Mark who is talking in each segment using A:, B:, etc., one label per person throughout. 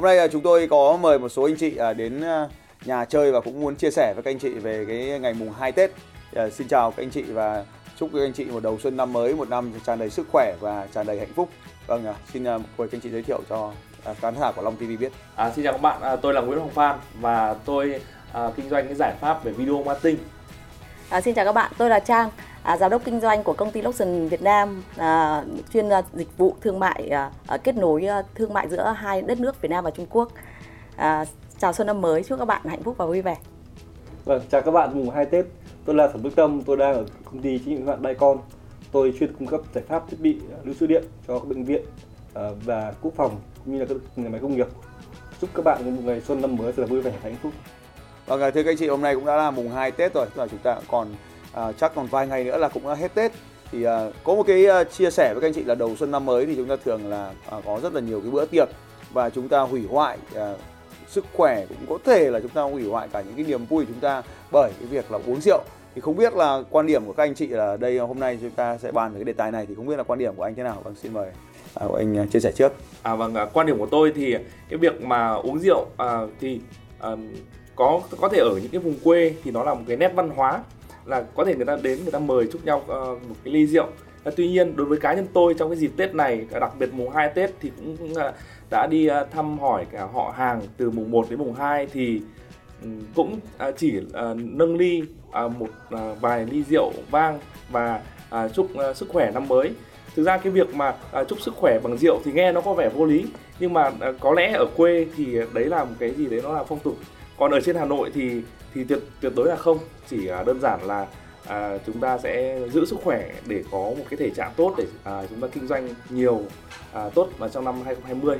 A: Hôm nay à, chúng tôi có mời một số anh chị à, đến à, nhà chơi và cũng muốn chia sẻ với các anh chị về cái ngày mùng 2 Tết. Xin chào các anh chị và chúc các anh chị một đầu xuân năm mới, một năm tràn đầy sức khỏe và tràn đầy hạnh phúc. Vâng, xin mời các anh chị giới thiệu cho khán giả của Long TV biết.
B: À, xin chào các bạn, à, tôi là Nguyễn Hồng Phan và tôi à, kinh doanh cái giải pháp về video marketing.
C: À, xin chào các bạn, tôi là Trang, à, giám đốc kinh doanh của công ty Lotion Việt Nam à, chuyên à, dịch vụ thương mại à, à, kết nối à, thương mại giữa hai đất nước Việt Nam và Trung Quốc. À, chào xuân năm mới, chúc các bạn hạnh phúc và vui vẻ.
D: Vâng, chào các bạn mùng 2 Tết. Tôi là Thẩm Đức Tâm, tôi đang ở công ty trách nhiệm hữu hạn Đại Con. Tôi chuyên cung cấp giải pháp thiết bị à, lưu trữ điện cho các bệnh viện à, và quốc phòng cũng như là các nhà máy công nghiệp. Chúc các bạn một ngày xuân năm mới thật là vui vẻ hạnh phúc.
A: Vâng, à, thưa các anh chị, hôm nay cũng đã là mùng 2 Tết rồi, và chúng ta còn à, chắc còn vài ngày nữa là cũng đã hết Tết. Thì à, có một cái à, chia sẻ với các anh chị là đầu xuân năm mới thì chúng ta thường là à, có rất là nhiều cái bữa tiệc và chúng ta hủy hoại à, sức khỏe cũng có thể là chúng ta hủy hoại cả những cái niềm vui của chúng ta bởi cái việc là uống rượu. Thì không biết là quan điểm của các anh chị là đây hôm nay chúng ta sẽ bàn về cái đề tài này thì không biết là quan điểm của anh thế nào? Vâng xin mời à, anh à, chia sẻ trước.
B: À vâng à, quan điểm của tôi thì cái việc mà uống rượu à, thì à, có có thể ở những cái vùng quê thì nó là một cái nét văn hóa là có thể người ta đến người ta mời chúc nhau uh, một cái ly rượu. À, tuy nhiên đối với cá nhân tôi trong cái dịp Tết này đặc biệt mùng 2 Tết thì cũng, cũng uh, đã đi uh, thăm hỏi cả họ hàng từ mùng 1 đến mùng 2 thì um, cũng uh, chỉ uh, nâng ly uh, một uh, vài ly rượu vang và uh, chúc uh, sức khỏe năm mới. Thực ra cái việc mà uh, chúc sức khỏe bằng rượu thì nghe nó có vẻ vô lý nhưng mà uh, có lẽ ở quê thì đấy là một cái gì đấy nó là phong tục còn ở trên Hà Nội thì thì tuyệt tuyệt đối là không chỉ à, đơn giản là à, chúng ta sẽ giữ sức khỏe để có một cái thể trạng tốt để à, chúng ta kinh doanh nhiều à, tốt vào trong năm 2020.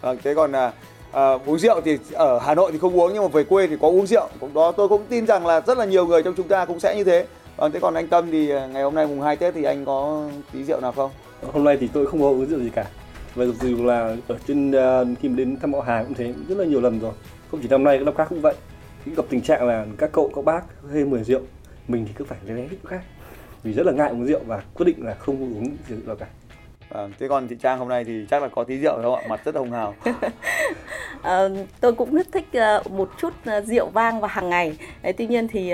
A: À, thế còn à, à, uống rượu thì ở Hà Nội thì không uống nhưng mà về quê thì có uống rượu. Cũng đó tôi cũng tin rằng là rất là nhiều người trong chúng ta cũng sẽ như thế. Vâng, thế còn anh Tâm thì à, ngày hôm nay mùng 2 Tết thì anh có tí rượu nào không?
D: Hôm nay thì tôi không có uống rượu gì cả. Và dù là ở trên uh, khi mà đến thăm họ hàng cũng thế rất là nhiều lần rồi. Không chỉ năm nay, các năm khác cũng vậy gặp tình trạng là các cậu các bác hơi mời rượu mình thì cứ phải lé chỗ khác vì rất là ngại uống rượu và quyết định là không uống rượu nào cả
A: À, thế còn chị Trang hôm nay thì chắc là có tí rượu không ạ? Mặt rất hồng hào.
C: à, tôi cũng rất thích uh, một chút uh, rượu vang vào hàng ngày. Đấy, tuy nhiên thì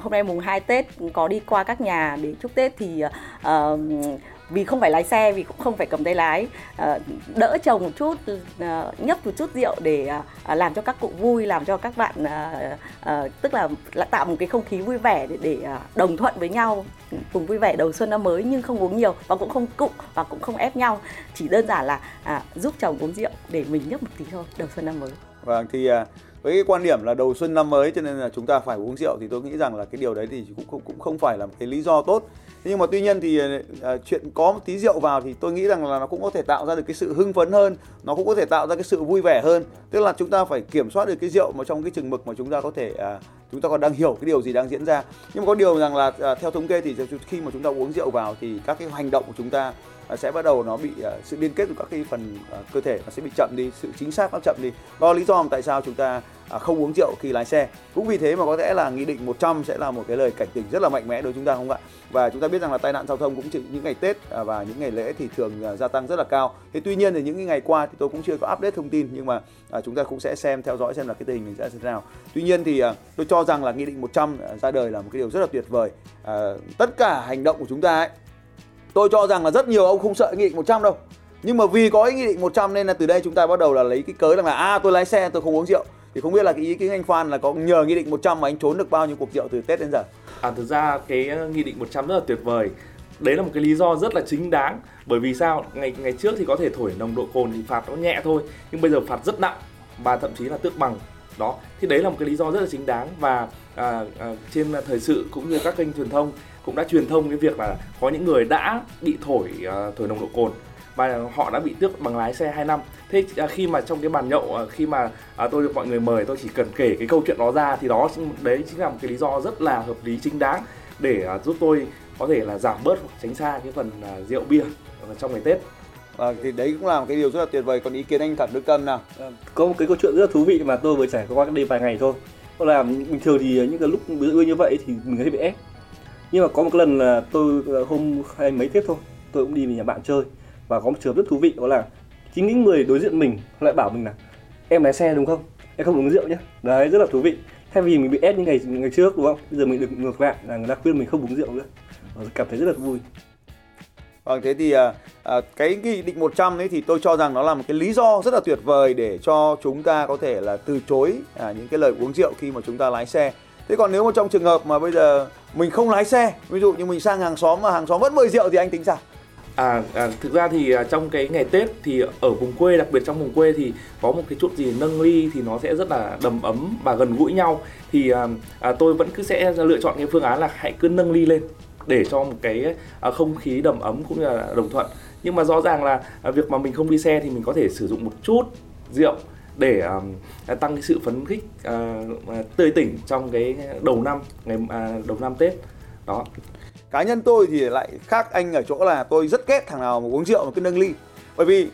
C: hôm nay mùng 2 Tết có đi qua các nhà để chúc Tết thì uh, vì không phải lái xe vì cũng không phải cầm tay lái. Ờ, đỡ chồng một chút ừ, ờ, nhấp một chút rượu để ờ, làm cho các cụ vui làm cho các bạn tức là, là tạo một cái không khí vui vẻ để, để đồng thuận với nhau ừ, cùng vui vẻ đầu xuân năm mới nhưng không uống nhiều và cũng không cụng và cũng không ép nhau. Chỉ đơn giản là à, giúp chồng uống rượu để mình nhấp một tí thôi đầu xuân năm mới.
A: Vâng thì à, với cái quan điểm là đầu xuân năm mới cho nên là chúng ta phải uống rượu thì tôi nghĩ rằng là cái điều đấy thì cũng cũng, cũng không phải là một cái lý do tốt. Nhưng mà tuy nhiên thì uh, chuyện có một tí rượu vào thì tôi nghĩ rằng là nó cũng có thể tạo ra được cái sự hưng phấn hơn nó cũng có thể tạo ra cái sự vui vẻ hơn. Tức là chúng ta phải kiểm soát được cái rượu mà trong cái chừng mực mà chúng ta có thể uh, chúng ta còn đang hiểu cái điều gì đang diễn ra. Nhưng mà có điều rằng là uh, theo thống kê thì khi mà chúng ta uống rượu vào thì các cái hành động của chúng ta Ờ, sẽ bắt đầu nó bị ờ, sự liên kết của các cái phần ờ, cơ thể nó sẽ bị chậm đi, sự chính xác nó chậm đi. Đó là lý do tại sao chúng ta à, không uống rượu khi lái xe. Cũng vì thế mà có lẽ là nghị định 100 sẽ là một cái lời cảnh tỉnh rất là mạnh mẽ đối với chúng ta, không ạ? Và chúng ta biết rằng là tai nạn giao thông cũng chỉ những ngày Tết à, và những ngày lễ thì thường à, gia tăng rất là cao. Thế tuy nhiên thì những ngày qua thì tôi cũng chưa có update thông tin, nhưng mà chúng ta cũng sẽ xem, theo dõi xem là cái tình hình sẽ thế nào. Tuy nhiên thì tôi cho rằng là nghị định 100 ra đời là một cái điều rất là tuyệt vời. Tất cả hành động của chúng ta ấy tôi cho rằng là rất nhiều ông không sợ nghị định 100 đâu nhưng mà vì có nghị định 100 nên là từ đây chúng ta bắt đầu là lấy cái cớ rằng là à tôi lái xe tôi không uống rượu thì không biết là cái ý kiến anh Phan là có nhờ nghị định 100 mà anh trốn được bao nhiêu cuộc rượu từ Tết đến giờ
B: À thực ra cái ờ, nghị định 100 rất là tuyệt vời. Đấy là một cái lý do rất là chính đáng. Bởi vì sao? Ngày ngày trước thì có thể thổi nồng độ cồn thì phạt nó nhẹ thôi, nhưng bây giờ phạt rất nặng và thậm chí là tước bằng. Đó. Thì đấy là một cái lý do rất là chính đáng và à, à, trên à, thời sự cũng như các kênh truyền thông cũng đã truyền thông cái việc là có những người đã bị thổi à, thổi nồng độ cồn và họ đã bị tước bằng lái xe 2 năm. Thế à, khi mà trong cái bàn nhậu à, khi mà à, tôi được mọi người mời tôi chỉ cần kể cái câu chuyện đó ra thì đó đấy chính là một cái lý do rất là hợp lý chính đáng để à, giúp tôi có thể là giảm bớt hoặc tránh xa cái phần à, rượu bia trong ngày Tết.
A: và thì đấy cũng là một cái điều rất là tuyệt vời còn ý kiến anh Thẩm Đức Tâm nào
D: À, có một cái câu chuyện rất là thú vị mà tôi vừa trải qua cách đây vài ngày thôi đó là bình thường thì những cái lúc dụ như vậy thì mình hay bị ép nhưng mà có một lần là tôi ờ, hôm hay mấy tết thôi tôi cũng đi về nhà bạn chơi và có một trường hợp rất thú vị đó là chính những người đối diện mình lại bảo mình là em lái xe đúng không? Em không uống rượu nhé đấy rất là thú vị. Thay vì mình bị ép như ngày ngày trước đúng không? Bây giờ mình được ngược lại là người ta khuyên mình không uống rượu nữa. Và cảm thấy rất là vui.
A: Vâng, thế thì à, à, cái nghị định 100 ấy thì tôi cho rằng nó là một cái lý do rất là tuyệt vời để cho chúng ta có thể là từ chối à, những cái lời uống rượu khi mà chúng ta lái xe. Thế còn nếu mà trong trường hợp mà bây giờ mình không lái xe, ví dụ như mình sang hàng xóm mà hàng xóm vẫn mời rượu thì anh tính sao?
B: À, à thực ra thì à, trong cái ngày Tết thì ở vùng quê đặc biệt trong vùng quê thì có một cái chút gì nâng ly thì nó sẽ rất là đầm ấm và gần gũi nhau thì à, à, tôi vẫn cứ sẽ lựa chọn cái phương án là hãy cứ nâng ly lên để cho một cái à, không khí đầm ấm cũng như là đồng thuận nhưng mà rõ ràng là à, việc mà mình không đi xe thì mình có thể sử dụng một chút rượu để um, à, tăng cái sự phấn khích uh, tươi tỉnh trong cái đầu năm ngày uh, đầu năm Tết. Đó.
A: Cá nhân tôi thì lại khác anh ở chỗ là tôi rất ghét thằng nào mà uống rượu mà cứ nâng ly. Bởi vì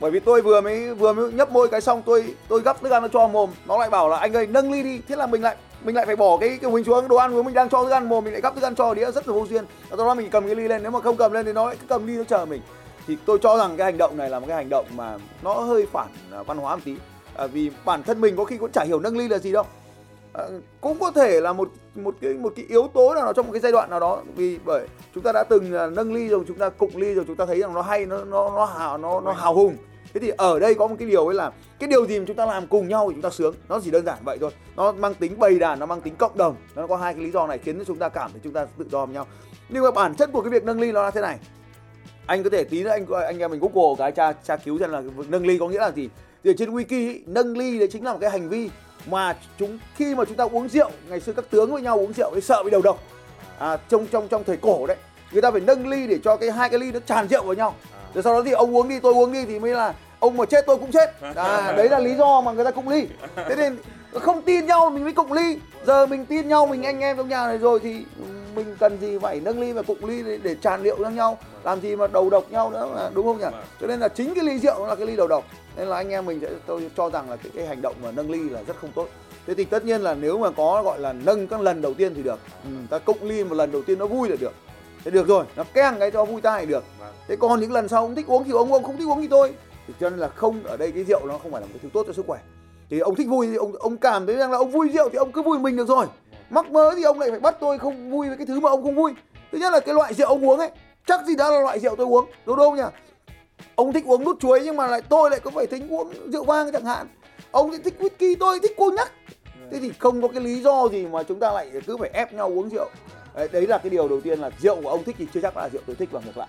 A: bởi vì tôi vừa mới vừa mới nhấp môi cái xong tôi tôi gấp thức ăn nó cho mồm. Nó lại bảo là anh ơi nâng ly đi. Thế là mình lại mình lại phải bỏ cái cái mình xuống đồ ăn của mình đang cho thức ăn mồm mình lại gấp thức ăn cho đĩa rất là vô duyên. Và sau đó mình cầm cái ly lên nếu mà không cầm lên thì nó lại cứ cầm ly nó chờ mình thì tôi cho rằng cái hành động này là một cái hành động mà nó hơi phản à, văn hóa một tí. À, vì bản thân mình có khi cũng chả hiểu nâng ly là gì đâu. À, cũng có thể là một một cái một cái yếu tố nào đó trong một cái giai đoạn nào đó. Vì bởi chúng ta đã từng là nâng ly rồi chúng ta cụng ly rồi chúng ta thấy rằng nó hay nó nó nó hào nó nó hào hùng. Thế thì ở đây có một cái điều ấy là cái điều gì mà chúng ta làm cùng nhau thì chúng ta sướng. Nó chỉ đơn giản vậy thôi. Nó mang tính bầy đàn nó mang tính cộng đồng. Nó có hai cái lý do này khiến cho chúng ta cảm thấy chúng ta tự do với nhau. Nhưng mà bản chất của cái việc nâng ly nó là thế này anh có thể tí nữa anh anh em mình google cái tra tra cứu xem là nâng ly có nghĩa là gì. Thì ở trên wiki ý, nâng ly đấy chính là một cái hành vi mà chúng khi mà chúng ta uống rượu ngày xưa các tướng với nhau uống rượu ấy sợ bị đầu độc. À, trong trong trong thời cổ đấy người ta phải nâng ly để cho cái hai cái ly nó tràn rượu vào nhau. Rồi sau đó thì ông uống đi tôi uống đi thì mới là ông mà chết tôi cũng chết. À, đấy là lý do mà người ta cụng ly. Thế nên không tin nhau mình mới cụng ly. Giờ mình tin nhau mình anh em trong nhà này rồi thì mình cần gì phải nâng ly và cụng ly để, để tràn rượu cho nhau làm gì mà đầu độc nhau nữa mà đúng không nhỉ? Cho nên là chính cái ly rượu là cái ly đầu độc. Nên là anh em mình sẽ tôi cho rằng là cái, cái hành động mà nâng ly là rất không tốt. Thế thì tất nhiên là nếu mà có gọi là nâng các lần đầu tiên thì được. Ừ, ta cụng ly một lần đầu tiên nó vui là được. Thế được rồi nó keng cái cho vui tai được. Thế còn những lần sau ông thích uống thì ông ông không thích uống thì thôi. Thì cho nên là không ở đây cái rượu nó không phải là một cái thứ tốt cho sức khỏe. Thì ông thích vui thì ông ông cảm thấy rằng là ông vui rượu thì ông cứ vui mình được rồi. Mắc mớ thì ông lại phải bắt tôi không vui với cái thứ mà ông không vui. Thứ nhất là cái loại rượu ông uống ấy chắc gì đã là loại rượu tôi uống. Đúng không nhỉ? Ông thích uống nút chuối nhưng mà lại tôi lại có phải thích uống rượu vang chẳng hạn. Ông thì thích whisky tôi thích cô nhắc thế thì không có cái lý do gì mà chúng ta lại cứ phải ép nhau uống rượu. Đấy, đấy là cái điều đầu tiên là rượu của ông thích thì chưa chắc là rượu tôi thích và ngược lại.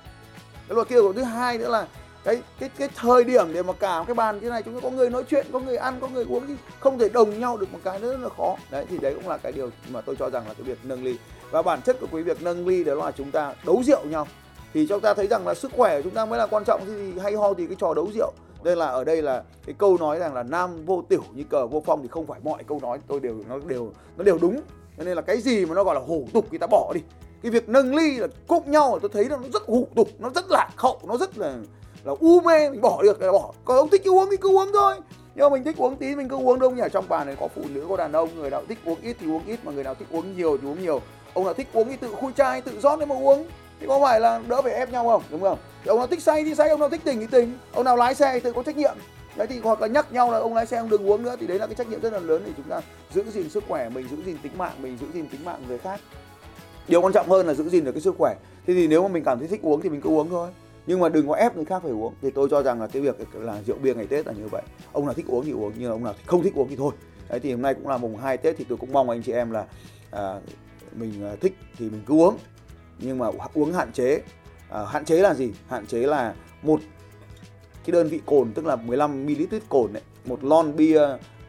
A: Cái luật kia của thứ hai nữa là cái cái cái thời điểm để mà cả cái bàn như này chúng ta có người nói chuyện có người ăn có người uống thì không thể đồng nhau được một cái nữa rất là khó. Đấy thì đấy cũng là cái điều mà tôi cho rằng là cái việc nâng ly. Và bản chất của cái việc nâng ly đó là chúng ta đấu rượu nhau thì chúng ta thấy rằng là sức khỏe của chúng ta mới là quan trọng thì hay ho thì cái trò đấu rượu. Đây là ở đây là cái câu nói rằng là nam vô tiểu như cờ vô phong thì không phải mọi câu nói tôi đều, nó đều nó đều đúng. Cho nên là cái gì mà nó gọi là hủ tục thì ta bỏ đi. Cái việc nâng ly là cúc nhau tôi thấy là nó rất hủ tục, nó rất lạc hậu, nó rất là là u mê, mình bỏ được, là bỏ. Còn ông thích uống thì cứ uống thôi. Nhưng mà mình thích uống tí, mình cứ uống đâu nhỉ trong bàn này, có phụ nữ, có đàn ông, người nào thích uống ít thì uống ít, mà người nào thích uống nhiều thì uống nhiều. Ông nào thích uống thì tự khui chai, tự rót để mà uống thì có phải là đỡ phải ép nhau không? Đúng không? Thì ông nào thích say thì say ông nào thích tỉnh thì tỉnh. Ông nào lái xe thì tự có trách nhiệm. Đấy thì hoặc là nhắc nhau là ông lái xe ông đừng uống nữa thì đấy là cái trách nhiệm rất là lớn để chúng ta giữ gìn sức khỏe mình giữ gìn tính mạng mình giữ gìn tính mạng người khác. Điều quan trọng hơn là giữ gìn được cái sức khỏe. Thế thì nếu mà mình cảm thấy thích uống thì mình cứ uống thôi. Nhưng mà đừng có ép người khác phải uống. Thì tôi cho rằng là cái việc là rượu bia ngày tết là như vậy. Ông nào thích uống thì uống nhưng ông nào không thích uống thì thôi. Đấy thì hôm nay cũng là mùng 2 tết thì tôi cũng mong anh chị em là à, mình à, thích thì mình cứ uống nhưng mà uống hạn chế. À, hạn chế là gì? Hạn chế là một cái đơn vị cồn tức là 15 ml cồn đấy một lon bia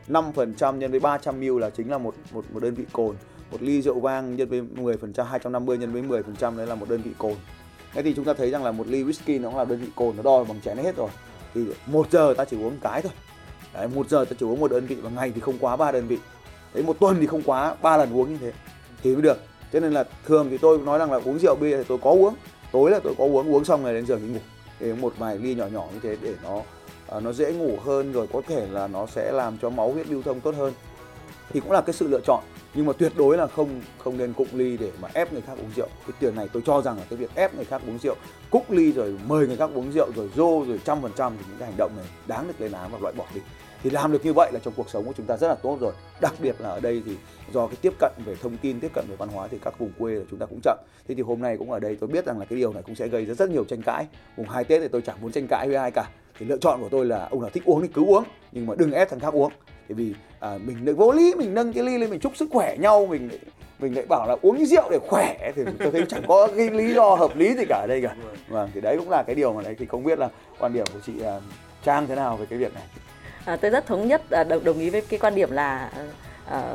A: 5% nhân với 300 ml là chính là một một một đơn vị cồn. Một ly rượu vang nhân với 10% 250 nhân với 10% đấy là một đơn vị cồn. Thế thì chúng ta thấy rằng là một ly whisky nó cũng là đơn vị cồn nó đo bằng chén hết rồi. Thì một giờ ta chỉ uống cái thôi. Đấy, một giờ ta chỉ uống một đơn vị và ngày thì không quá ba đơn vị. Đấy một tuần thì không quá ba lần uống như thế. Thì mới được cho nên là thường thì tôi nói rằng là uống rượu bia thì tôi có uống. Tối là tôi có uống uống xong rồi đến giờ mình ngủ. Thì một vài ly nhỏ nhỏ như thế để nó à, nó dễ ngủ hơn rồi có thể là nó sẽ làm cho máu huyết lưu thông tốt hơn. Thì cũng là cái sự lựa chọn. Nhưng mà tuyệt đối là không không nên cụng ly để mà ép người khác uống rượu. Cái tiền này tôi cho rằng là cái việc ép người khác uống rượu cúc ly rồi mời người khác uống rượu rồi rô rồi trăm phần trăm thì những cái hành động này đáng được lên án và loại bỏ đi thì làm được như vậy là trong cuộc sống của chúng ta rất là tốt rồi. Đặc biệt là ở đây thì do cái tiếp cận về thông tin tiếp cận về văn hóa thì các vùng quê là chúng ta cũng chậm. Thế thì hôm nay cũng ở đây tôi biết rằng là cái điều này cũng sẽ gây ra rất nhiều tranh cãi. Mùng hai tết thì tôi chẳng muốn tranh cãi với ai cả. Thì lựa chọn của tôi là ông nào thích uống thì cứ uống nhưng mà đừng ép thằng khác uống. Bởi vì à, mình vô lý mình nâng cái ly lên mình chúc sức khỏe nhau mình mình lại bảo là uống rượu để khỏe. Thì tôi thấy chẳng có cái lý do hợp lý gì cả ở đây cả. Vâng thì đấy cũng là cái điều mà đấy. Thì không biết là quan điểm của chị uh, trang thế nào về cái việc này?
C: À, tôi rất thống nhất à, đồng, đồng ý với cái quan điểm là à,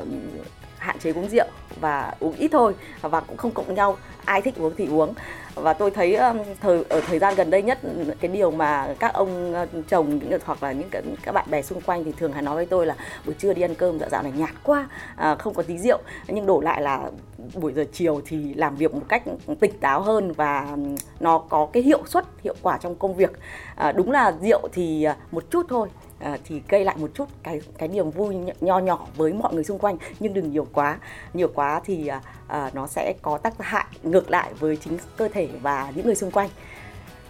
C: hạn chế uống rượu và uống ít thôi và cũng không cộng nhau ai thích uống thì uống. Và tôi thấy um, thời ở thời gian gần đây nhất cái điều mà các ông uh, chồng hoặc là những cái, các bạn bè xung quanh thì thường hay nói với tôi là buổi trưa đi ăn cơm dạo dạo này nhạt quá à, không có tí rượu. Nhưng đổ lại là buổi giờ chiều thì làm việc một cách tỉnh táo hơn và nó có cái hiệu suất hiệu quả trong công việc. À, đúng là rượu thì à, một chút thôi à, thì gây lại một chút cái cái niềm vui nho nhỏ với mọi người xung quanh. Nhưng đừng nhiều quá nhiều quá thì à, à, nó sẽ có tác hại ngược lại với chính cơ thể và những người xung quanh.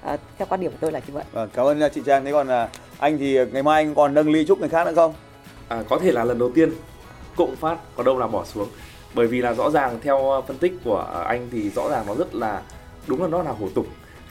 C: À, theo quan điểm của tôi là như vậy.
A: Vâng, cảm ơn chị Trang. Thế còn là anh thì ngày mai anh còn nâng ly chúc người khác nữa không?
B: À, có thể là lần đầu tiên cộng phát có đâu là bỏ xuống. Bởi vì là rõ ràng theo phân tích của anh thì rõ ràng nó rất là đúng là nó là hủ tục.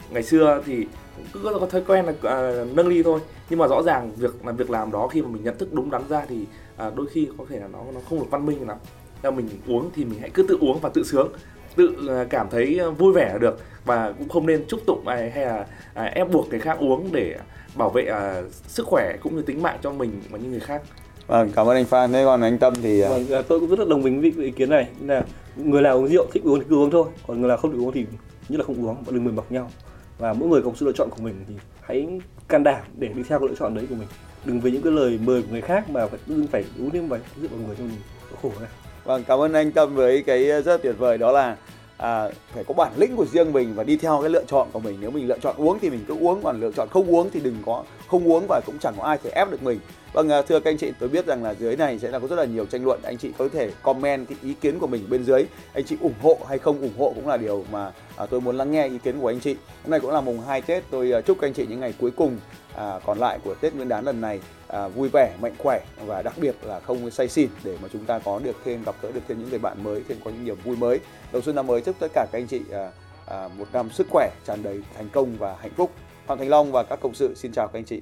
B: Ngày xưa thì cứ có thói quen là uh, nâng ly thôi. Nhưng mà rõ ràng việc là việc làm đó khi mà mình nhận thức đúng đắn ra thì uh, đôi khi có thể là nó nó không được văn minh lắm. Theo mình uống thì mình hãy cứ tự uống và tự sướng tự uh, cảm thấy vui vẻ là được. Và cũng không nên chúc tụng hay, hay là uh, ép buộc người khác uống để bảo vệ uh, sức khỏe cũng như tính mạng cho mình và những người khác.
A: Vâng, cảm ơn anh Phan. Thế còn anh Tâm thì
D: vâng, tôi cũng rất là đồng tình với ý kiến này. Là người nào uống rượu thích uống thì cứ uống thôi, còn người nào không được uống thì như là không uống, đừng mời mọc nhau và mỗi người có sự lựa chọn của mình thì hãy can đảm để đi theo cái lựa chọn đấy của mình. Đừng vì những cái lời mời của người khác mà phải luôn phải uống thêm vậy dựa vào người cho mình. Khổ này
A: vâng cảm ơn anh tâm với cái ờ, rất tuyệt vời. Đó là à, phải có bản lĩnh của riêng mình và đi theo cái lựa chọn của mình. Nếu mình lựa chọn uống thì mình cứ uống còn lựa chọn không uống thì đừng có không uống và cũng chẳng có ai thể ép được mình. Vâng à, thưa các anh chị tôi biết rằng là dưới này sẽ là có rất là nhiều tranh luận. Anh chị có thể comment cái ý kiến của mình bên dưới. Anh chị ủng hộ hay không ủng hộ cũng là điều mà à, tôi muốn lắng nghe ý kiến của anh chị. Hôm nay cũng là mùng 2 tết. Tôi à, chúc các anh chị những ngày cuối cùng à, còn lại của tết nguyên đán lần này à, vui vẻ mạnh khỏe và đặc biệt là không say xỉn để mà chúng ta có được thêm gặp gỡ được thêm những người bạn mới thêm có những niềm vui mới. Đầu xuân năm mới chúc tất cả các anh chị à, à, một năm sức khỏe tràn đầy thành công và hạnh phúc. Phạm Thành Long và các cộng sự xin chào các anh chị.